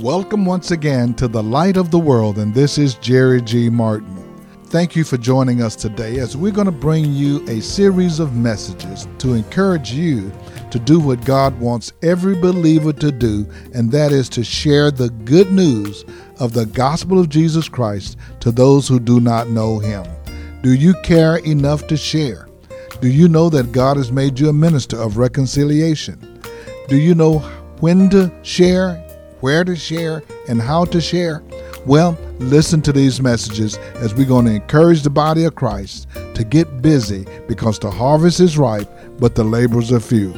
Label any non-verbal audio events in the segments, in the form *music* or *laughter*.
Welcome once again to the Light of the World, and this is Jerry G. Martin. Thank you for joining us today as we're going to bring you a series of messages to encourage you to do what God wants every believer to do, and that is to share the good news of the gospel of Jesus Christ to those who do not know Him. Do you care enough to share? Do you know that God has made you a minister of reconciliation? Do you know when to share, where to share, and how to share? Well, listen to these messages as we're going to encourage the body of Christ to get busy because the harvest is ripe, but the laborers are few.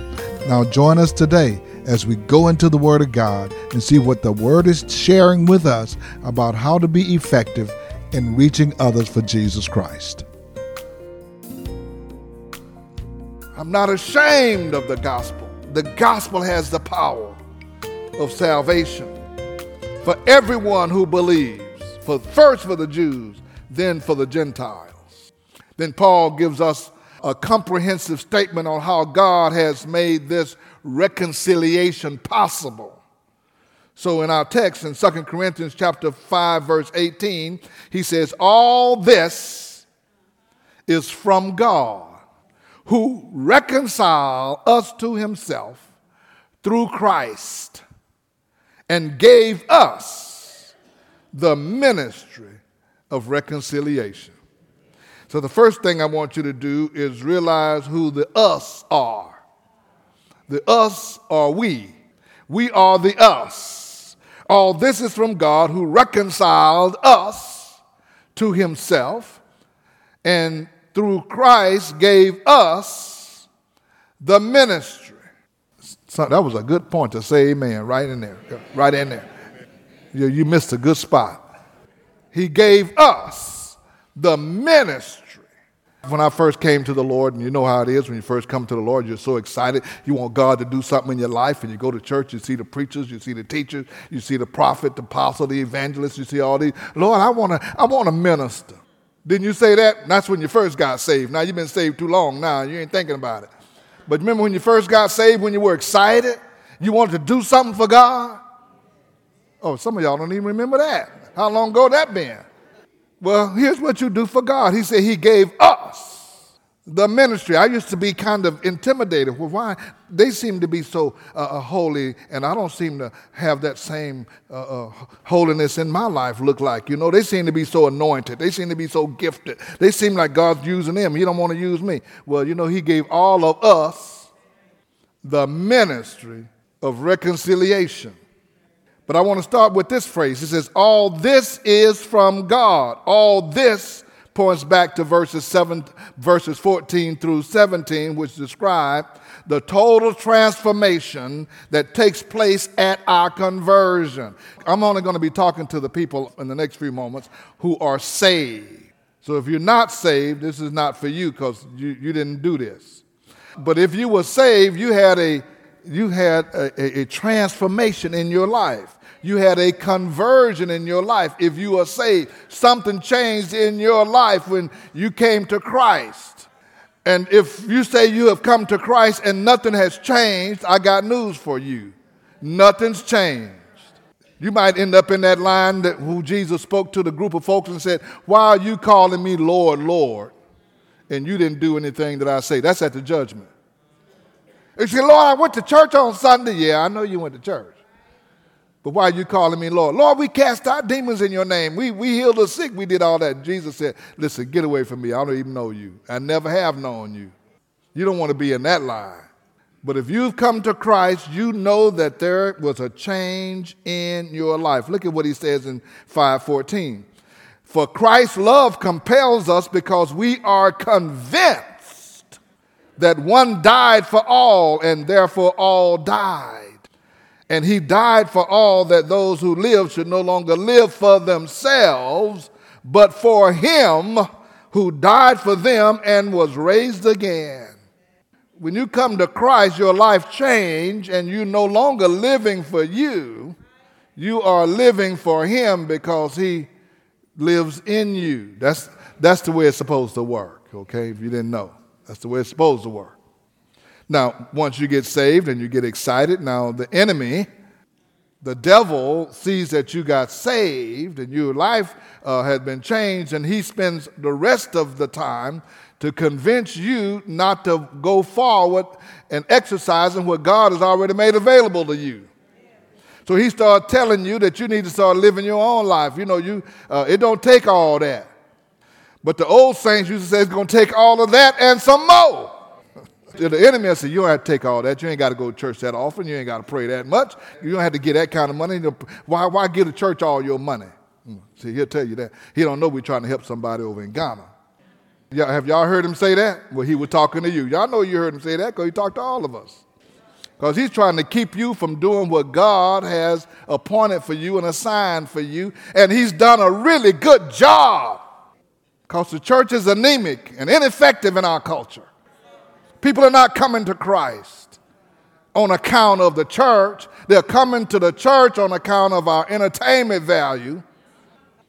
Now, join us today as we go into the Word of God and see what the Word is sharing with us about how to be effective in reaching others for Jesus Christ. I'm not ashamed of the gospel. The gospel has the power of salvation for everyone who believes, for first for the Jews, then for the Gentiles. Then Paul gives us a comprehensive statement on how God has made this reconciliation possible. So in our text in 2 Corinthians chapter 5 verse 18, he says all this is from God who reconciled us to himself through Christ and gave us the ministry of reconciliation. So, the first thing I want you to do is realize who the us are. The us are we. We are the us. All this is from God who reconciled us to himself and through Christ gave us the ministry so that was a good point to say amen right in there. Right in there. You, you missed a good spot. He gave us the ministry. When I first came to the Lord, and you know how it is when you first come to the Lord, you're so excited. You want God to do something in your life, and you go to church, you see the preachers, you see the teachers, you see the prophet, the apostle, the evangelist, you see all these. Lord, I want to I want to minister. Didn't you say that? That's when you first got saved. Now you've been saved too long now, you ain't thinking about it. But remember when you first got saved, when you were excited, you wanted to do something for God? Oh, some of y'all don't even remember that. How long ago that been? Well, here's what you do for God. He said He gave us the ministry. I used to be kind of intimidated. Well, why? They seem to be so uh, uh, holy, and I don't seem to have that same uh, uh, holiness in my life look like. You know, they seem to be so anointed. They seem to be so gifted. They seem like God's using them. He don't want to use me. Well, you know, He gave all of us the ministry of reconciliation. But I want to start with this phrase. It says, All this is from God. All this points back to verses, seven, verses 14 through 17, which describe the total transformation that takes place at our conversion. I'm only going to be talking to the people in the next few moments who are saved. So if you're not saved, this is not for you because you, you didn't do this. But if you were saved, you had a you had a, a, a transformation in your life you had a conversion in your life. If you are saved, something changed in your life when you came to Christ. And if you say you have come to Christ and nothing has changed, I got news for you. Nothing's changed. You might end up in that line that who Jesus spoke to the group of folks and said, Why are you calling me Lord, Lord? And you didn't do anything that I say. That's at the judgment. You say, Lord, I went to church on Sunday. Yeah, I know you went to church. But why are you calling me Lord? Lord, we cast out demons in your name. We, we healed the sick. We did all that. Jesus said, Listen, get away from me. I don't even know you. I never have known you. You don't want to be in that line. But if you've come to Christ, you know that there was a change in your life. Look at what he says in 514. For Christ's love compels us because we are convinced that one died for all, and therefore all died. And he died for all that those who live should no longer live for themselves, but for him who died for them and was raised again. When you come to Christ, your life changed and you're no longer living for you. You are living for him because he lives in you. That's, that's the way it's supposed to work, okay? If you didn't know, that's the way it's supposed to work. Now, once you get saved and you get excited, now the enemy the devil sees that you got saved and your life uh, has been changed, and he spends the rest of the time to convince you not to go forward and exercising what God has already made available to you. So he starts telling you that you need to start living your own life. You know, you uh, it don't take all that. But the old saints used to say it's going to take all of that and some more. *laughs* the enemy say, You don't have to take all that. You ain't got to go to church that often. You ain't got to pray that much. You don't have to get that kind of money. Why, why give the church all your money? Hmm. See, he'll tell you that. He don't know we're trying to help somebody over in Ghana. Have y'all heard him say that? Well, he was talking to you. Y'all know you heard him say that because he talked to all of us. Because he's trying to keep you from doing what God has appointed for you and assigned for you. And he's done a really good job. Because the church is anemic and ineffective in our culture. People are not coming to Christ on account of the church. They're coming to the church on account of our entertainment value.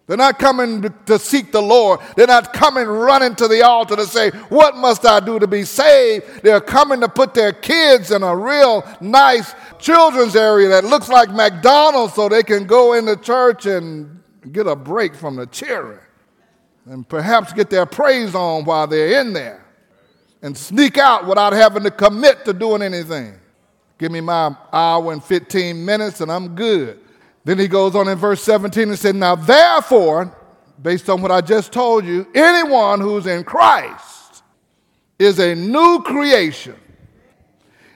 They're not coming to seek the Lord. They're not coming running to the altar to say, What must I do to be saved? They're coming to put their kids in a real nice children's area that looks like McDonald's so they can go into church and get a break from the cheering and perhaps get their praise on while they're in there and sneak out without having to commit to doing anything. Give me my hour and 15 minutes and I'm good. Then he goes on in verse 17 and said, Now therefore, based on what I just told you, anyone who's in Christ is a new creation.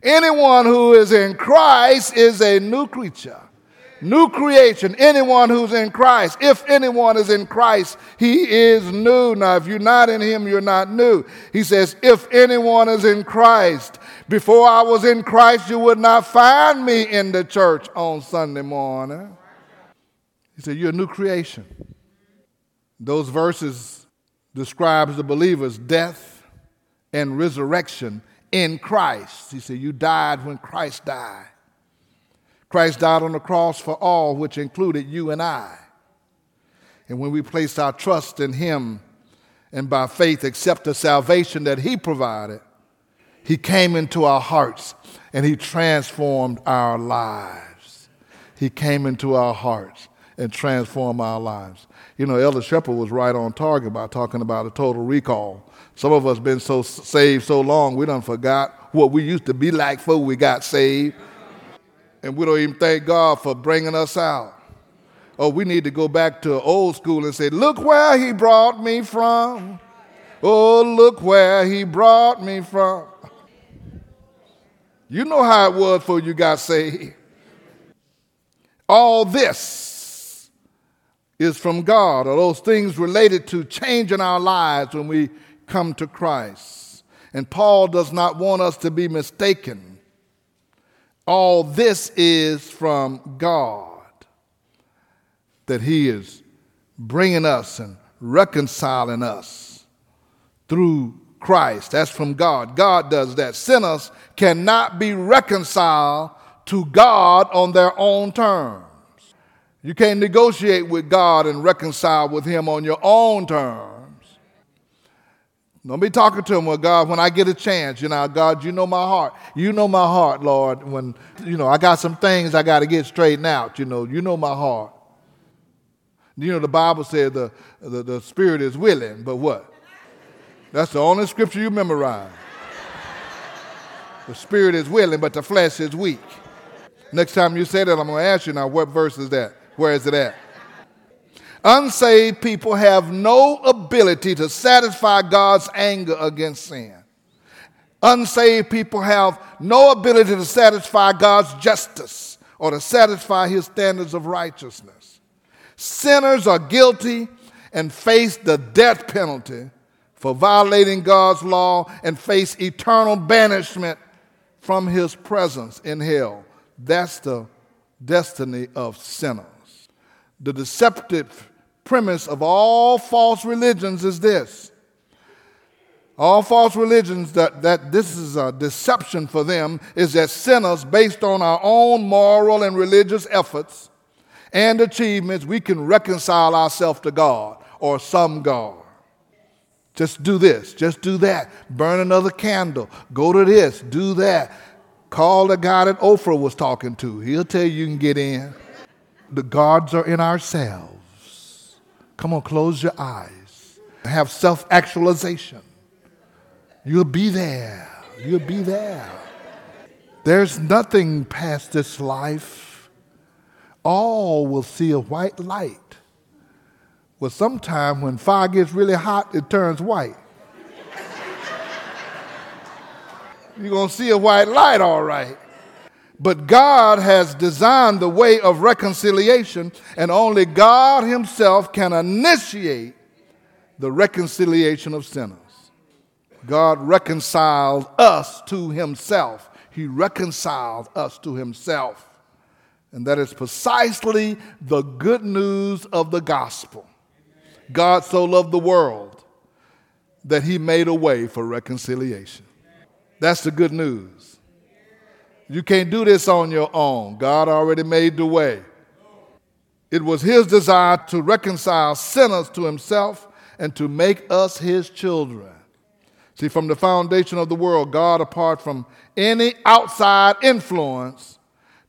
Anyone who is in Christ is a new creature. New creation, anyone who's in Christ. If anyone is in Christ, he is new. Now, if you're not in him, you're not new. He says, if anyone is in Christ, before I was in Christ, you would not find me in the church on Sunday morning. He said, You're a new creation. Those verses describes the believer's death and resurrection in Christ. He said, You died when Christ died. Christ died on the cross for all, which included you and I. And when we place our trust in Him and by faith accept the salvation that He provided, He came into our hearts and He transformed our lives. He came into our hearts and transformed our lives. You know, Elder Shepard was right on target by talking about a total recall. Some of us been so saved so long, we done forgot what we used to be like before we got saved and we don't even thank God for bringing us out. Oh, we need to go back to old school and say, Look where He brought me from. Oh, look where He brought me from. You know how it was before you got saved. All this is from God, or those things related to changing our lives when we come to Christ. And Paul does not want us to be mistaken all this is from God, that He is bringing us and reconciling us through Christ. That's from God. God does that. Sinners cannot be reconciled to God on their own terms. You can't negotiate with God and reconcile with Him on your own terms. Don't be talking to him, well, God, when I get a chance, you know, God, you know my heart. You know my heart, Lord. When, you know, I got some things I got to get straightened out, you know, you know my heart. You know, the Bible said the, the, the spirit is willing, but what? That's the only scripture you memorize. The spirit is willing, but the flesh is weak. Next time you say that, I'm going to ask you now, what verse is that? Where is it at? Unsaved people have no ability to satisfy God's anger against sin. Unsaved people have no ability to satisfy God's justice or to satisfy his standards of righteousness. Sinners are guilty and face the death penalty for violating God's law and face eternal banishment from his presence in hell. That's the destiny of sinners. The deceptive premise of all false religions is this. All false religions that, that this is a deception for them is that sinners, based on our own moral and religious efforts and achievements, we can reconcile ourselves to God or some God. Just do this, just do that. Burn another candle. Go to this, do that. Call the guy that Oprah was talking to. He'll tell you you can get in. The gods are in ourselves. Come on, close your eyes. Have self actualization. You'll be there. You'll be there. There's nothing past this life. All will see a white light. Well, sometime when fire gets really hot, it turns white. *laughs* You're going to see a white light, all right. But God has designed the way of reconciliation, and only God Himself can initiate the reconciliation of sinners. God reconciled us to Himself. He reconciled us to Himself. And that is precisely the good news of the gospel. God so loved the world that He made a way for reconciliation. That's the good news. You can't do this on your own. God already made the way. It was his desire to reconcile sinners to himself and to make us his children. See, from the foundation of the world, God, apart from any outside influence,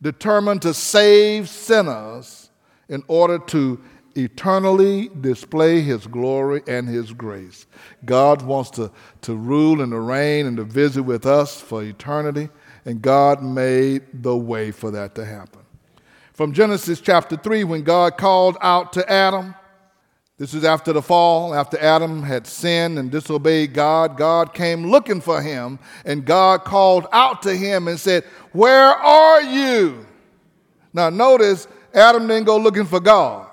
determined to save sinners in order to eternally display his glory and his grace. God wants to, to rule and to reign and to visit with us for eternity, and God made the way for that to happen. From Genesis chapter 3, when God called out to Adam, this is after the fall, after Adam had sinned and disobeyed God. God came looking for him, and God called out to him and said, Where are you? Now, notice Adam didn't go looking for God.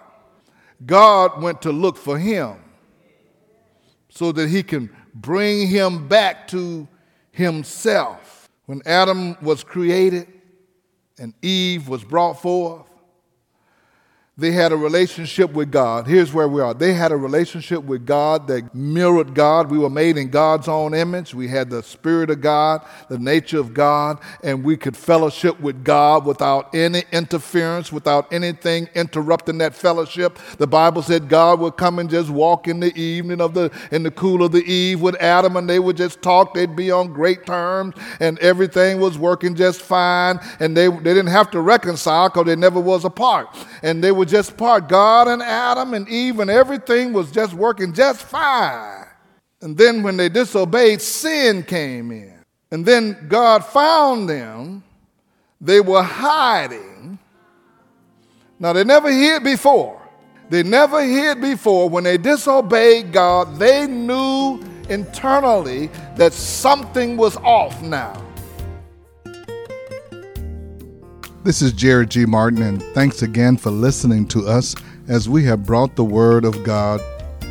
God went to look for him so that he can bring him back to himself. When Adam was created and Eve was brought forth, they had a relationship with God. Here's where we are. They had a relationship with God that mirrored God. We were made in God's own image. We had the Spirit of God, the nature of God, and we could fellowship with God without any interference, without anything interrupting that fellowship. The Bible said God would come and just walk in the evening of the in the cool of the eve with Adam, and they would just talk. They'd be on great terms, and everything was working just fine. And they, they didn't have to reconcile because they never was apart. And they would just part. God and Adam and Eve and everything was just working just fine. And then when they disobeyed, sin came in. And then God found them. They were hiding. Now, they never hid before. They never hid before. When they disobeyed God, they knew internally that something was off now. This is Jerry G. Martin, and thanks again for listening to us as we have brought the Word of God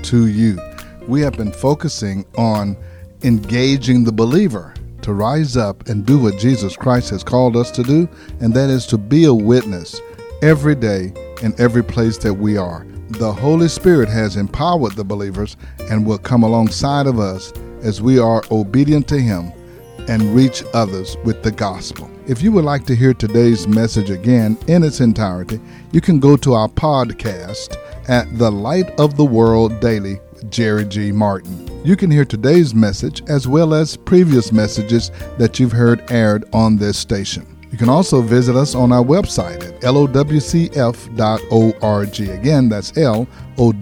to you. We have been focusing on engaging the believer to rise up and do what Jesus Christ has called us to do, and that is to be a witness every day in every place that we are. The Holy Spirit has empowered the believers and will come alongside of us as we are obedient to Him and reach others with the gospel. If you would like to hear today's message again in its entirety, you can go to our podcast at The Light of the World Daily Jerry G. Martin. You can hear today's message as well as previous messages that you've heard aired on this station. You can also visit us on our website at lowcf.org. Again, that's lowcf.org.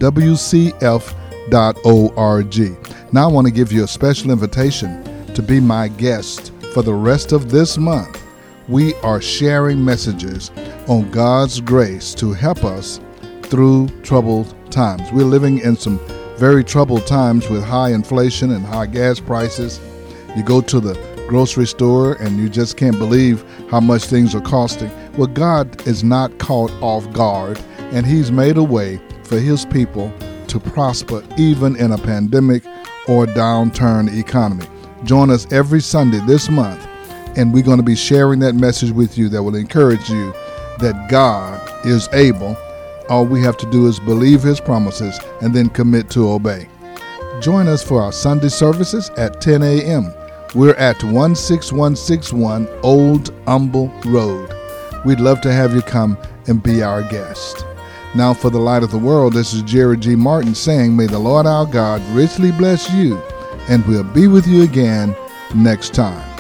Now, I want to give you a special invitation to be my guest for the rest of this month we are sharing messages on God's grace to help us through troubled times. We're living in some very troubled times with high inflation and high gas prices. You go to the grocery store and you just can't believe how much things are costing. Well, God is not caught off guard, and He's made a way for His people to prosper even in a pandemic or downturn economy. Join us every Sunday this month and we're going to be sharing that message with you that will encourage you that God is able. All we have to do is believe His promises and then commit to obey. Join us for our Sunday services at 10 a.m. We're at 16161 Old Humble Road. We'd love to have you come and be our guest. Now, for the light of the world, this is Jerry G. Martin saying, May the Lord our God richly bless you, and we'll be with you again next time.